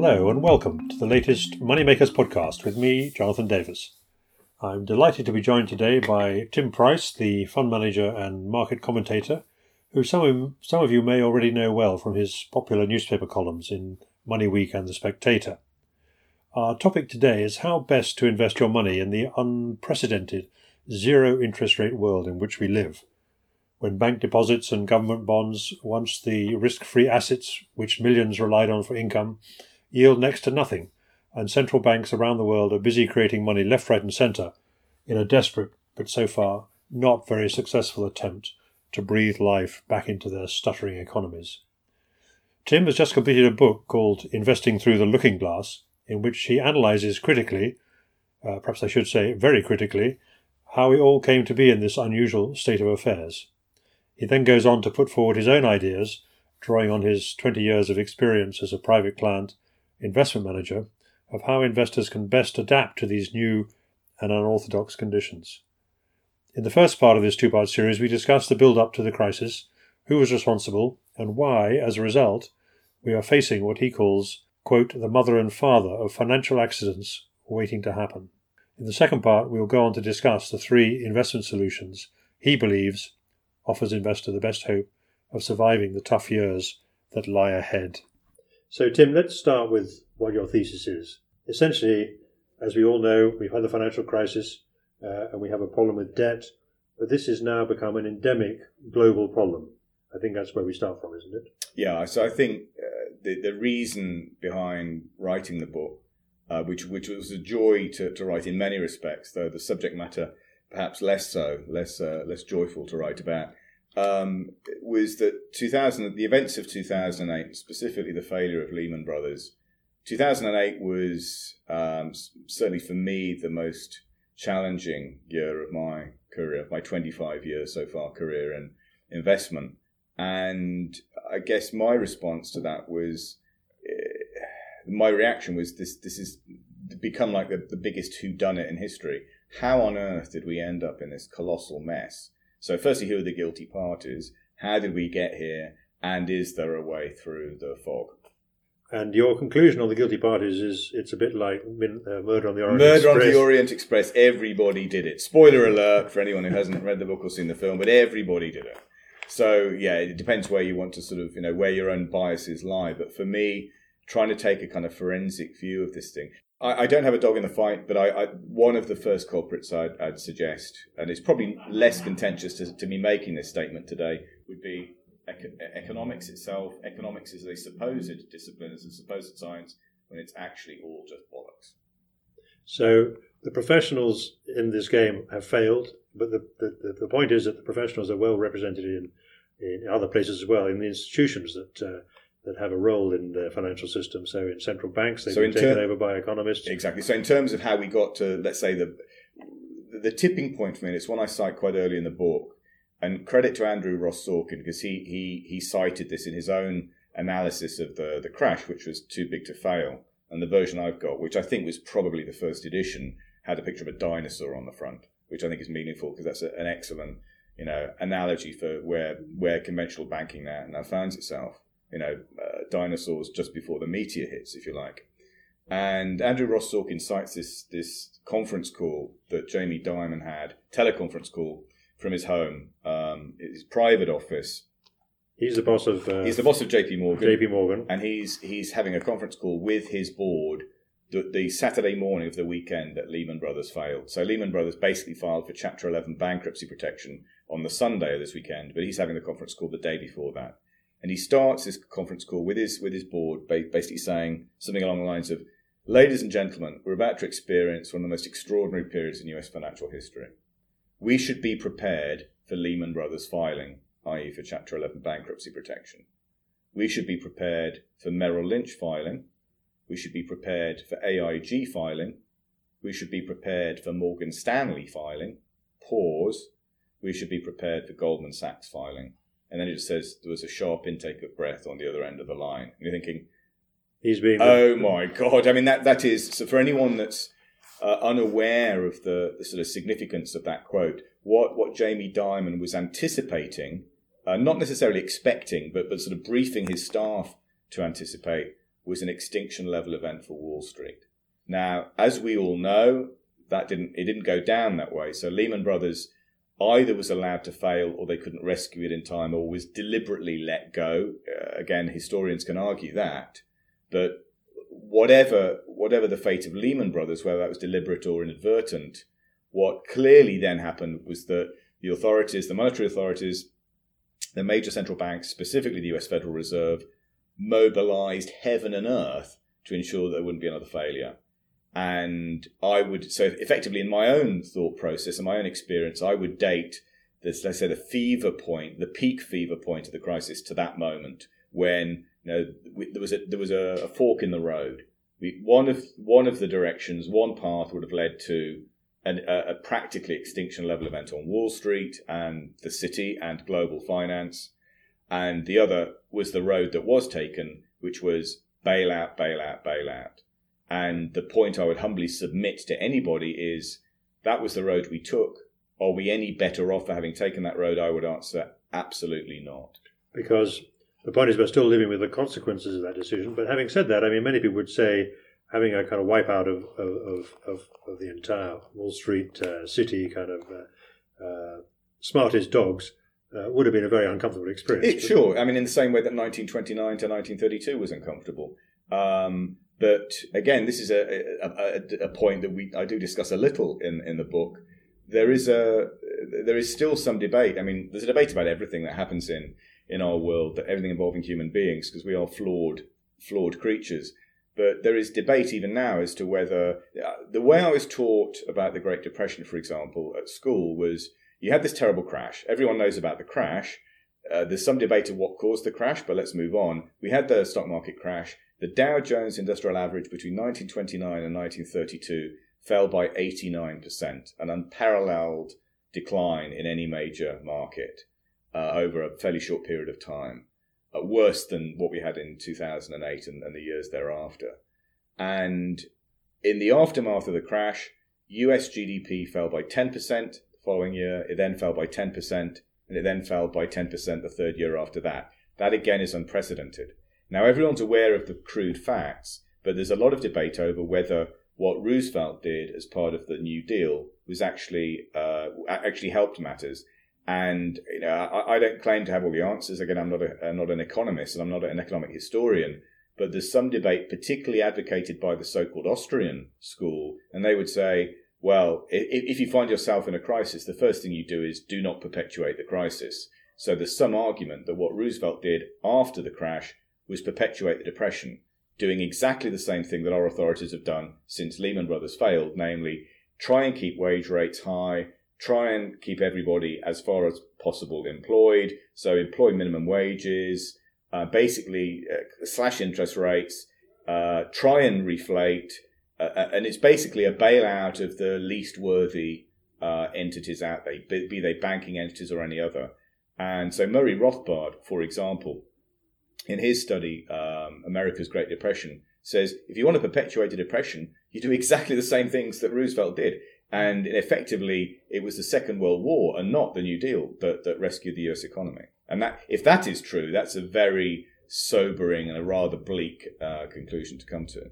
Hello and welcome to the latest Moneymakers podcast with me, Jonathan Davis. I'm delighted to be joined today by Tim Price, the fund manager and market commentator, who some of, some of you may already know well from his popular newspaper columns in Money Week and The Spectator. Our topic today is how best to invest your money in the unprecedented zero interest rate world in which we live when bank deposits and government bonds, once the risk free assets which millions relied on for income, yield next to nothing, and central banks around the world are busy creating money left, right, and centre in a desperate, but so far not very successful attempt to breathe life back into their stuttering economies. Tim has just completed a book called Investing Through the Looking Glass, in which he analyses critically, uh, perhaps I should say very critically, how we all came to be in this unusual state of affairs. He then goes on to put forward his own ideas, drawing on his 20 years of experience as a private client investment manager, of how investors can best adapt to these new and unorthodox conditions. In the first part of this two part series, we discuss the build up to the crisis, who was responsible, and why, as a result, we are facing what he calls, quote, the mother and father of financial accidents waiting to happen. In the second part, we will go on to discuss the three investment solutions he believes offers investor the best hope of surviving the tough years that lie ahead. So, Tim, let's start with what your thesis is. Essentially, as we all know, we've had the financial crisis uh, and we have a problem with debt, but this has now become an endemic global problem. I think that's where we start from, isn't it? Yeah, so I think uh, the, the reason behind writing the book, uh, which, which was a joy to, to write in many respects, though the subject matter perhaps less so, less uh, less joyful to write about, um, was that 2000, the events of 2008, specifically the failure of Lehman Brothers. 2008 was um, certainly for me the most challenging year of my career, my 25 years so far career in investment. And I guess my response to that was, uh, my reaction was this: this is become like the, the biggest who done it in history how on earth did we end up in this colossal mess? So, firstly, who are the guilty parties? How did we get here? And is there a way through the fog? And your conclusion on the guilty parties is it's a bit like uh, Murder on the Orient Murder Express. Murder on the Orient Express. Everybody did it. Spoiler alert for anyone who hasn't read the book or seen the film, but everybody did it. So yeah, it depends where you want to sort of you know where your own biases lie. But for me, trying to take a kind of forensic view of this thing, I, I, don't have a dog in the fight, but I, I one of the first culprits I'd, I'd, suggest, and it's probably less contentious to, to me making this statement today, would be econ- economics itself. Economics is a supposed discipline, is a supposed science, when it's actually all just bollocks. So the professionals in this game have failed, but the, the, the point is that the professionals are well represented in, in other places as well, in the institutions that uh, that have a role in the financial system. So in central banks, they've so been taken ter- over by economists. Exactly. So in terms of how we got to, let's say the the tipping point for me, it's one I cite quite early in the book, and credit to Andrew Ross Sorkin because he he he cited this in his own analysis of the the crash, which was too big to fail, and the version I've got, which I think was probably the first edition, had a picture of a dinosaur on the front, which I think is meaningful because that's a, an excellent you know analogy for where where conventional banking now now finds itself you know, uh, dinosaurs just before the meteor hits, if you like. And Andrew Ross Sorkin cites this this conference call that Jamie Dimon had, teleconference call from his home, um, his private office. He's the boss of. Uh, he's the boss of J.P. Morgan. J.P. Morgan, and he's he's having a conference call with his board the, the Saturday morning of the weekend that Lehman Brothers failed. So Lehman Brothers basically filed for Chapter 11 bankruptcy protection on the Sunday of this weekend, but he's having the conference call the day before that. And he starts this conference call with his with his board, basically saying something along the lines of, "Ladies and gentlemen, we're about to experience one of the most extraordinary periods in U.S. financial history. We should be prepared for Lehman Brothers filing, i.e., for Chapter 11 bankruptcy protection. We should be prepared for Merrill Lynch filing. We should be prepared for AIG filing. We should be prepared for Morgan Stanley filing. Pause. We should be prepared for Goldman Sachs filing." And then it just says there was a sharp intake of breath on the other end of the line. And you're thinking, he's being. Oh my god! I mean that that is so for anyone that's uh, unaware of the, the sort of significance of that quote. What what Jamie Dimon was anticipating, uh, not necessarily expecting, but but sort of briefing his staff to anticipate was an extinction level event for Wall Street. Now, as we all know, that didn't it didn't go down that way. So Lehman Brothers either was allowed to fail or they couldn't rescue it in time or was deliberately let go. Uh, again, historians can argue that, but whatever whatever the fate of Lehman Brothers, whether that was deliberate or inadvertent, what clearly then happened was that the authorities, the monetary authorities, the major central banks, specifically the US Federal Reserve, mobilized heaven and earth to ensure that there wouldn't be another failure. And I would, so effectively in my own thought process and my own experience, I would date this, let's say the fever point, the peak fever point of the crisis to that moment when, you know, there was a, there was a, a fork in the road. We, one of, one of the directions, one path would have led to an, a, a practically extinction level event on Wall Street and the city and global finance. And the other was the road that was taken, which was bailout, bailout, bailout. And the point I would humbly submit to anybody is that was the road we took. Are we any better off for having taken that road? I would answer absolutely not. Because the point is we're still living with the consequences of that decision. But having said that, I mean, many people would say having a kind of wipeout of, of, of, of the entire Wall Street uh, city kind of uh, uh, smartest dogs uh, would have been a very uncomfortable experience. It, sure. I mean, in the same way that 1929 to 1932 was uncomfortable. Um, but again, this is a, a, a, point that we I do discuss a little in, in the book. There is a there is still some debate. I mean, there's a debate about everything that happens in in our world, everything involving human beings, because we are flawed flawed creatures. But there is debate even now as to whether uh, the way I was taught about the Great Depression, for example, at school was you had this terrible crash. Everyone knows about the crash. Uh, there's some debate of what caused the crash, but let's move on. We had the stock market crash. The Dow Jones Industrial Average between 1929 and 1932 fell by 89%, an unparalleled decline in any major market uh, over a fairly short period of time, uh, worse than what we had in 2008 and, and the years thereafter. And in the aftermath of the crash, US GDP fell by 10% the following year, it then fell by 10%, and it then fell by 10% the third year after that. That again is unprecedented. Now, everyone's aware of the crude facts, but there's a lot of debate over whether what Roosevelt did as part of the New Deal was actually uh, actually helped matters. And you know, I, I, don't claim to have all the answers. Again, I'm not a, I'm not an economist and I'm not an economic historian. But there's some debate, particularly advocated by the so-called Austrian school, and they would say, well, if, if you find yourself in a crisis, the first thing you do is do not perpetuate the crisis. So there's some argument that what Roosevelt did after the crash was perpetuate the depression, doing exactly the same thing that our authorities have done since Lehman Brothers failed, namely try and keep wage rates high, try and keep everybody as far as possible employed, so employ minimum wages, uh, basically uh, slash interest rates, uh, try and reflate, uh, uh, and it's basically a bailout of the least worthy uh, entities out there, be, be they banking entities or any other. And so Murray Rothbard, for example, in his study, um, America's Great Depression, says if you want to perpetuate a depression, you do exactly the same things that Roosevelt did. And effectively, it was the Second World War and not the New Deal that, that rescued the US economy. And that, if that is true, that's a very sobering and a rather bleak uh, conclusion to come to.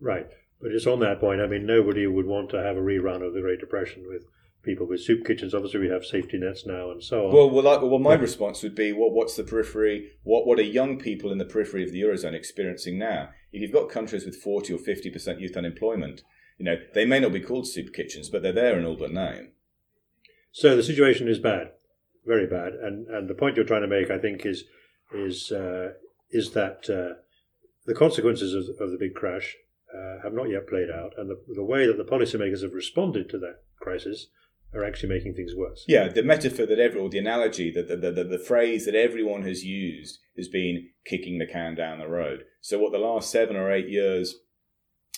Right. But just on that point, I mean, nobody would want to have a rerun of the Great Depression with people with soup kitchens. Obviously, we have safety nets now and so on. Well, well, like, well my response would be, what, what's the periphery? What, what are young people in the periphery of the eurozone experiencing now? If you've got countries with forty or fifty percent youth unemployment, you know they may not be called soup kitchens, but they're there in all but name. So the situation is bad, very bad, and and the point you're trying to make, I think, is is uh, is that uh, the consequences of, of the big crash uh, have not yet played out, and the, the way that the policymakers have responded to that crisis are actually making things worse. Yeah, the metaphor that every, or the analogy, that the, the, the, the, phrase that everyone has used has been kicking the can down the road. So, what the last seven or eight years,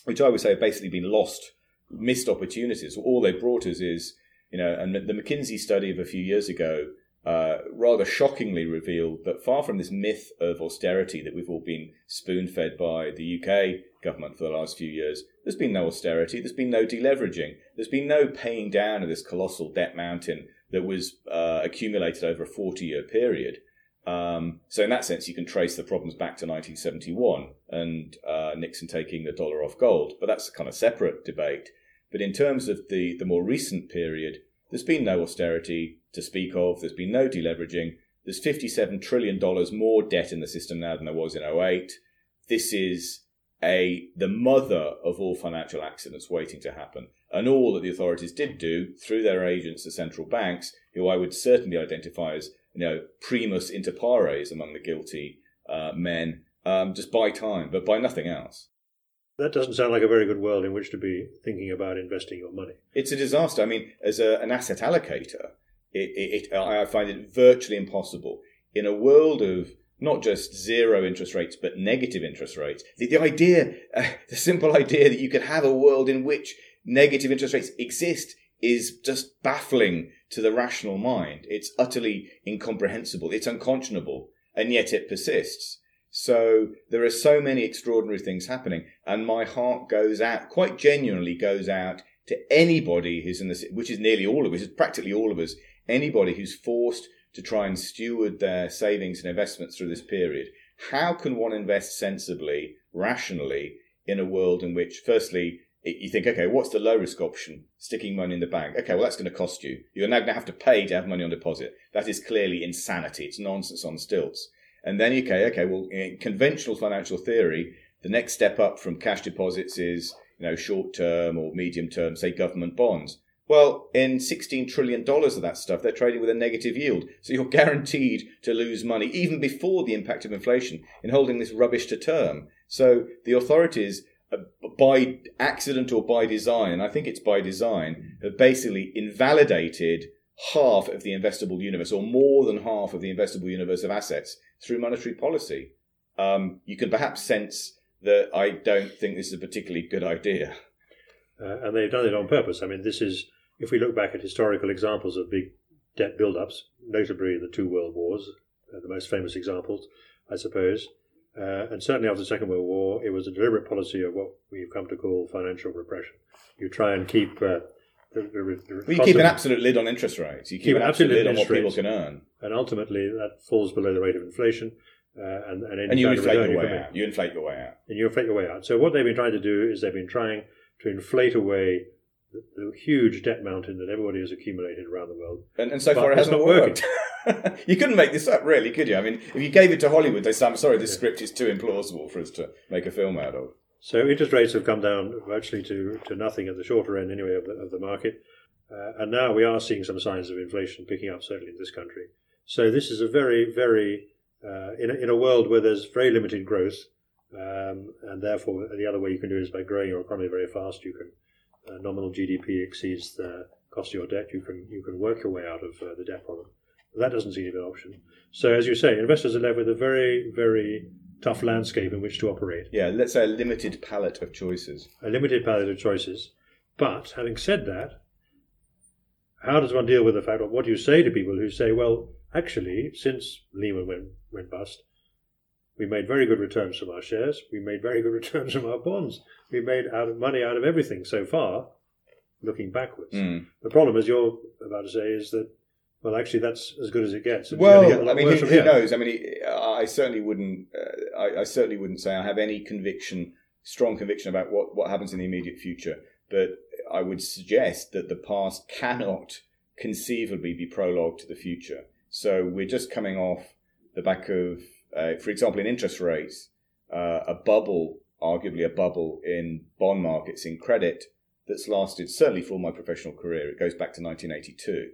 which I would say have basically been lost, missed opportunities, all they brought us is, you know, and the McKinsey study of a few years ago uh, rather shockingly revealed that far from this myth of austerity that we've all been spoon fed by the UK government for the last few years, there's been no austerity, there's been no deleveraging, there's been no paying down of this colossal debt mountain that was uh, accumulated over a 40 year period. Um, so in that sense, you can trace the problems back to 1971 and uh, Nixon taking the dollar off gold. But that's a kind of separate debate. But in terms of the, the more recent period, there's been no austerity to speak of. There's been no deleveraging. There's $57 trillion more debt in the system now than there was in 08. This is a the mother of all financial accidents waiting to happen. And all that the authorities did do through their agents, the central banks, who I would certainly identify as you know primus inter pares among the guilty uh, men, um, just buy time, but buy nothing else. That doesn't sound like a very good world in which to be thinking about investing your money. It's a disaster. I mean, as a, an asset allocator, it, it, it, I find it virtually impossible in a world of not just zero interest rates, but negative interest rates. The, the idea, uh, the simple idea that you could have a world in which negative interest rates exist is just baffling to the rational mind. It's utterly incomprehensible. It's unconscionable. And yet it persists. So there are so many extraordinary things happening, and my heart goes out, quite genuinely goes out to anybody who's in this, which is nearly all of us, it's practically all of us, anybody who's forced to try and steward their savings and investments through this period. How can one invest sensibly, rationally, in a world in which, firstly, you think, okay, what's the low risk option? Sticking money in the bank. Okay, well, that's going to cost you. You're now going to have to pay to have money on deposit. That is clearly insanity. It's nonsense on stilts. And then, okay, okay, well, in conventional financial theory, the next step up from cash deposits is, you know, short term or medium term, say government bonds. Well, in $16 trillion of that stuff, they're trading with a negative yield. So you're guaranteed to lose money even before the impact of inflation in holding this rubbish to term. So the authorities uh, by accident or by design, and I think it's by design, have basically invalidated half of the investable universe, or more than half of the investable universe of assets through monetary policy. Um, you can perhaps sense that I don't think this is a particularly good idea. Uh, and they've done it on purpose. I mean, this is, if we look back at historical examples of big debt build-ups, notably the two world wars, uh, the most famous examples, I suppose, uh, and certainly after the Second World War, it was a deliberate policy of what we've come to call financial repression. You try and keep uh, the, the, the well, you keep an absolute lid on interest rates. You keep, keep an absolute lid on what people can earn, and ultimately that falls below the rate of inflation. Uh, and, and, and you inflate your way out. You inflate your way out. And you inflate your way out. So what they've been trying to do is they've been trying to inflate away the, huge debt mountain that everybody has accumulated around the world. And, and so far it hasn't worked. you couldn't make this up, really, could you? I mean, if you gave it to Hollywood, they say, "I'm sorry, this yeah. script is too implausible for us to make a film out of." So interest rates have come down virtually to, to nothing at the shorter end, anyway, of the, of the market. Uh, and now we are seeing some signs of inflation picking up, certainly in this country. So this is a very, very, uh, in, a, in a world where there's very limited growth, um, and therefore the other way you can do it is by growing your economy very fast. You can uh, nominal GDP exceeds the cost of your debt. You can you can work your way out of uh, the debt problem. That doesn't seem to be an option. So as you say, investors are left with a very, very tough landscape in which to operate. Yeah, let's say a limited palette of choices. A limited palette of choices. But having said that, how does one deal with the fact of what do you say to people who say, well, actually, since Lehman went, went bust, we made very good returns from our shares, we made very good returns from our bonds, we made out of money out of everything so far, looking backwards. Mm. The problem, as you're about to say, is that well, actually, that's as good as it gets. well, I mean, who, who knows? I mean, I certainly wouldn't. Uh, I, I, certainly wouldn't say I have any conviction, strong conviction about what what happens in the immediate future. But I would suggest that the past cannot conceivably be prologue to the future. So we're just coming off the back of, uh, for example, in interest rates, uh, a bubble, arguably a bubble in bond markets in credit that's lasted certainly for all my professional career. It goes back to 1982.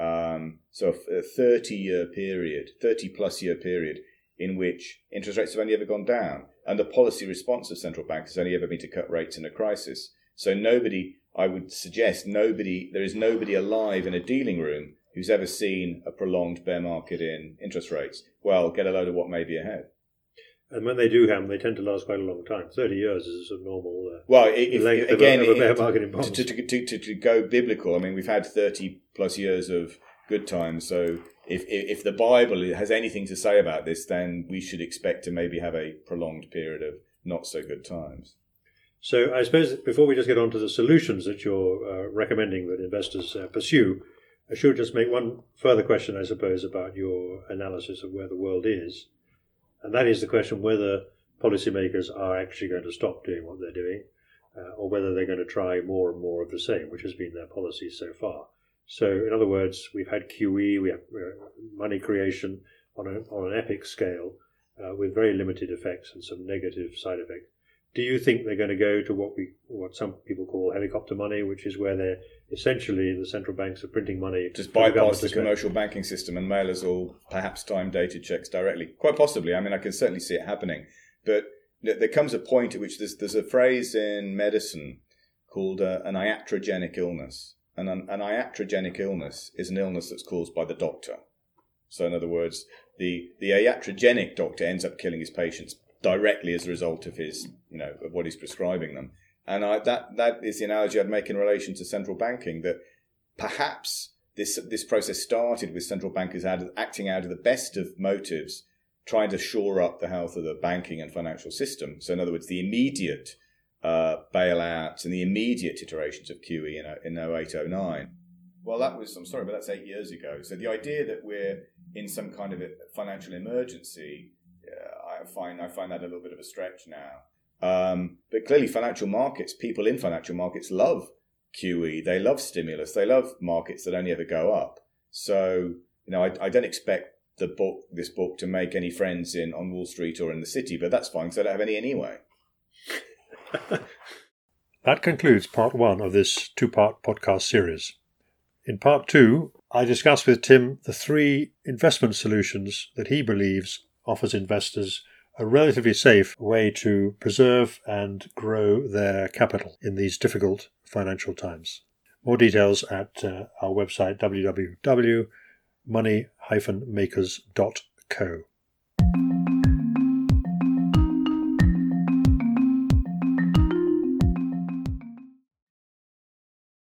Um, so a 30 year period, 30 plus year period in which interest rates have only ever gone down. And the policy response of central banks has only ever been to cut rates in a crisis. So nobody I would suggest nobody, there is nobody alive in a dealing room who's ever seen a prolonged bear market in interest rates. Well, get a load of what may be ahead. And when they do happen, they tend to last quite a long time. Thirty years is a normal. Uh, well, if, if, again, of a, bear market in bonds. To, to, to, to, go biblical, I mean, we've had thirty plus years of good times. So if, if the Bible has anything to say about this, then we should expect to maybe have a prolonged period of not so good times. So I suppose before we just get on to the solutions that you're uh, recommending that investors uh, pursue, I should just make one further question, I suppose, about your analysis of where the world is. And that is the question whether policymakers are actually going to stop doing what they're doing uh, or whether they're going to try more and more of the same, which has been their policy so far. So, in other words, we've had QE, we have uh, money creation on, a, on an epic scale uh, with very limited effects and some negative side effects. Do you think they're going to go to what we, what some people call helicopter money, which is where they're essentially the central banks are printing money, just bypass the, the commercial banking system and mail us all perhaps time dated checks directly? Quite possibly. I mean, I can certainly see it happening, but there comes a point at which there's, there's a phrase in medicine called uh, an iatrogenic illness. And an, an iatrogenic illness is an illness that's caused by the doctor. So, in other words, the, the iatrogenic doctor ends up killing his patients directly as a result of his, you know, of what he's prescribing them. And I, that that is the analogy I'd make in relation to central banking. That perhaps this this process started with central bankers out of, acting out of the best of motives, trying to shore up the health of the banking and financial system. So, in other words, the immediate uh, bailouts and the immediate iterations of QE in, in 0809. Well, that was, I'm sorry, but that's eight years ago. So the idea that we're in some kind of financial emergency, uh, I find I find that a little bit of a stretch now. Um, but clearly, financial markets, people in financial markets love QE. They love stimulus. They love markets that only ever go up. So, you know, I, I don't expect the book, this book, to make any friends in on Wall Street or in the city, but that's fine because I don't have any anyway. that concludes part one of this two part podcast series. In part two, I discuss with Tim the three investment solutions that he believes offers investors a relatively safe way to preserve and grow their capital in these difficult financial times. More details at uh, our website www.money-makers.co.